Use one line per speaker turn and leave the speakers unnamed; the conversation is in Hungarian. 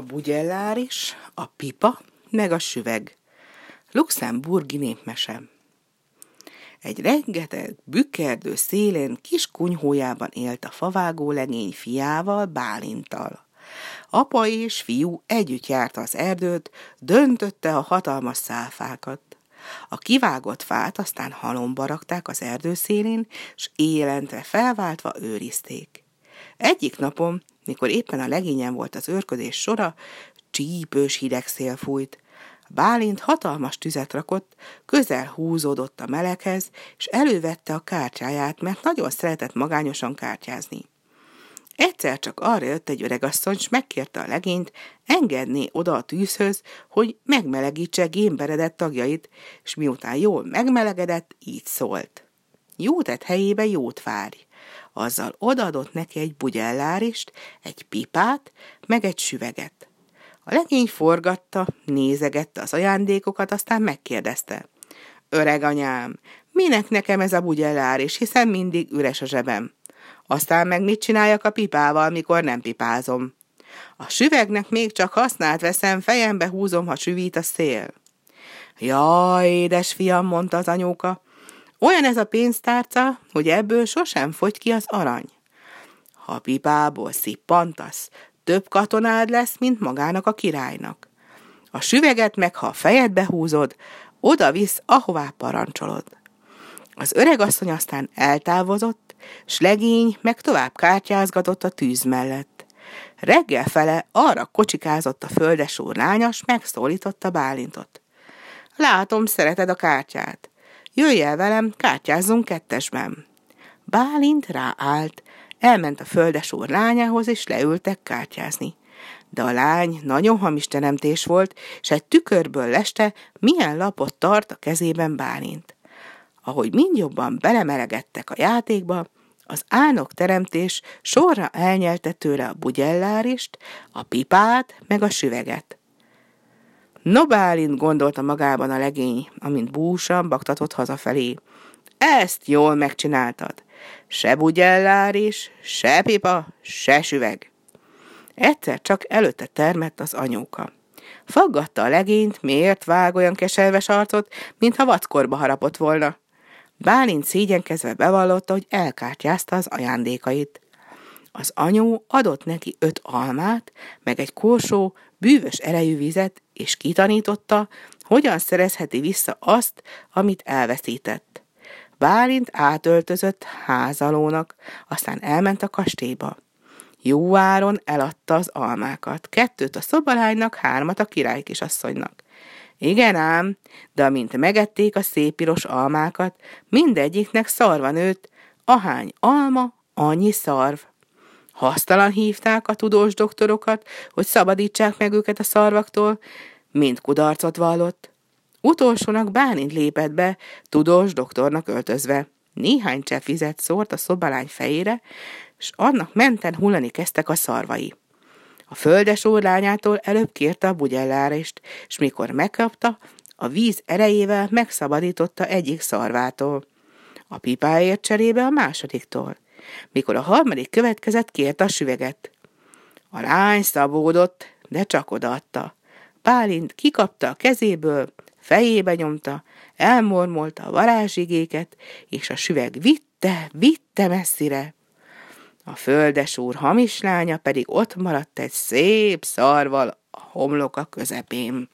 a bugyeláris, a pipa, meg a süveg. Luxemburgi népmese. Egy rengeteg bükkerdő szélén kis kunyhójában élt a favágó legény fiával, Bálintal. Apa és fiú együtt járta az erdőt, döntötte a hatalmas szálfákat. A kivágott fát aztán halomba rakták az erdő szélén, s éjjelente felváltva őrizték. Egyik napon, mikor éppen a legényen volt az őrködés sora, csípős hideg szél fújt. Bálint hatalmas tüzet rakott, közel húzódott a meleghez, és elővette a kártyáját, mert nagyon szeretett magányosan kártyázni. Egyszer csak arra jött egy öregasszony, s megkérte a legényt engedni oda a tűzhöz, hogy megmelegítse gémberedett tagjait, és miután jól megmelegedett, így szólt. Jó tett helyébe jót várj. Azzal odaadott neki egy bugyellárist, egy pipát, meg egy süveget. A legény forgatta, nézegette az ajándékokat, aztán megkérdezte. Öreg anyám, minek nekem ez a bugyellár, és hiszen mindig üres a zsebem. Aztán meg mit csináljak a pipával, mikor nem pipázom? A süvegnek még csak használt veszem, fejembe húzom, ha süvít a szél. Jaj, édes fiam, mondta az anyóka, olyan ez a pénztárca, hogy ebből sosem fogy ki az arany. Ha pipából szippantasz, több katonád lesz, mint magának a királynak. A süveget meg, ha a fejedbe húzod, oda visz, ahová parancsolod. Az öreg asszony aztán eltávozott, s legény meg tovább kártyázgatott a tűz mellett. Reggel fele arra kocsikázott a földesúr lányas, megszólította Bálintot. Látom, szereted a kártyát. Jöjj el velem, kártyázzunk kettesben. Bálint ráállt, elment a földesúr lányához, és leültek kártyázni. De a lány nagyon hamis teremtés volt, és egy tükörből leste, milyen lapot tart a kezében Bálint. Ahogy mind jobban belemelegedtek a játékba, az álnok teremtés sorra elnyelte tőle a bugyellárist, a pipát, meg a süveget. No, Bálint gondolta magában a legény, amint búsan baktatott hazafelé. Ezt jól megcsináltad. Se bugyellárist, se pipa, se süveg. Egyszer csak előtte termett az anyóka. Faggatta a legényt, miért vág olyan keserves arcot, mintha vackorba harapott volna. Bálint szégyenkezve bevallotta, hogy elkártyázta az ajándékait. Az anyó adott neki öt almát, meg egy korsó, bűvös erejű vizet, és kitanította, hogyan szerezheti vissza azt, amit elveszített. Bálint átöltözött házalónak, aztán elment a kastélyba. Jó áron eladta az almákat, kettőt a szobalánynak, hármat a királykisasszonynak. Igen ám, de amint megették a szép piros almákat, mindegyiknek szarva nőtt, ahány alma, annyi szarv. Hasztalan hívták a tudós doktorokat, hogy szabadítsák meg őket a szarvaktól, mind kudarcot vallott. Utolsónak Bálint lépett be, tudós doktornak öltözve. Néhány csepp vizet szórt a szobalány fejére, és annak menten hullani kezdtek a szarvai. A földes lányától előbb kérte a bugyellárist, és mikor megkapta, a víz erejével megszabadította egyik szarvától. A pipáért cserébe a másodiktól. Mikor a harmadik következett, kérte a süveget. A lány szabódott, de csak odaadta. Pálint kikapta a kezéből, fejébe nyomta, elmormolta a varázsigéket, és a süveg vitte, vitte messzire. A földes úr hamis lánya pedig ott maradt egy szép szarval a homloka közepén.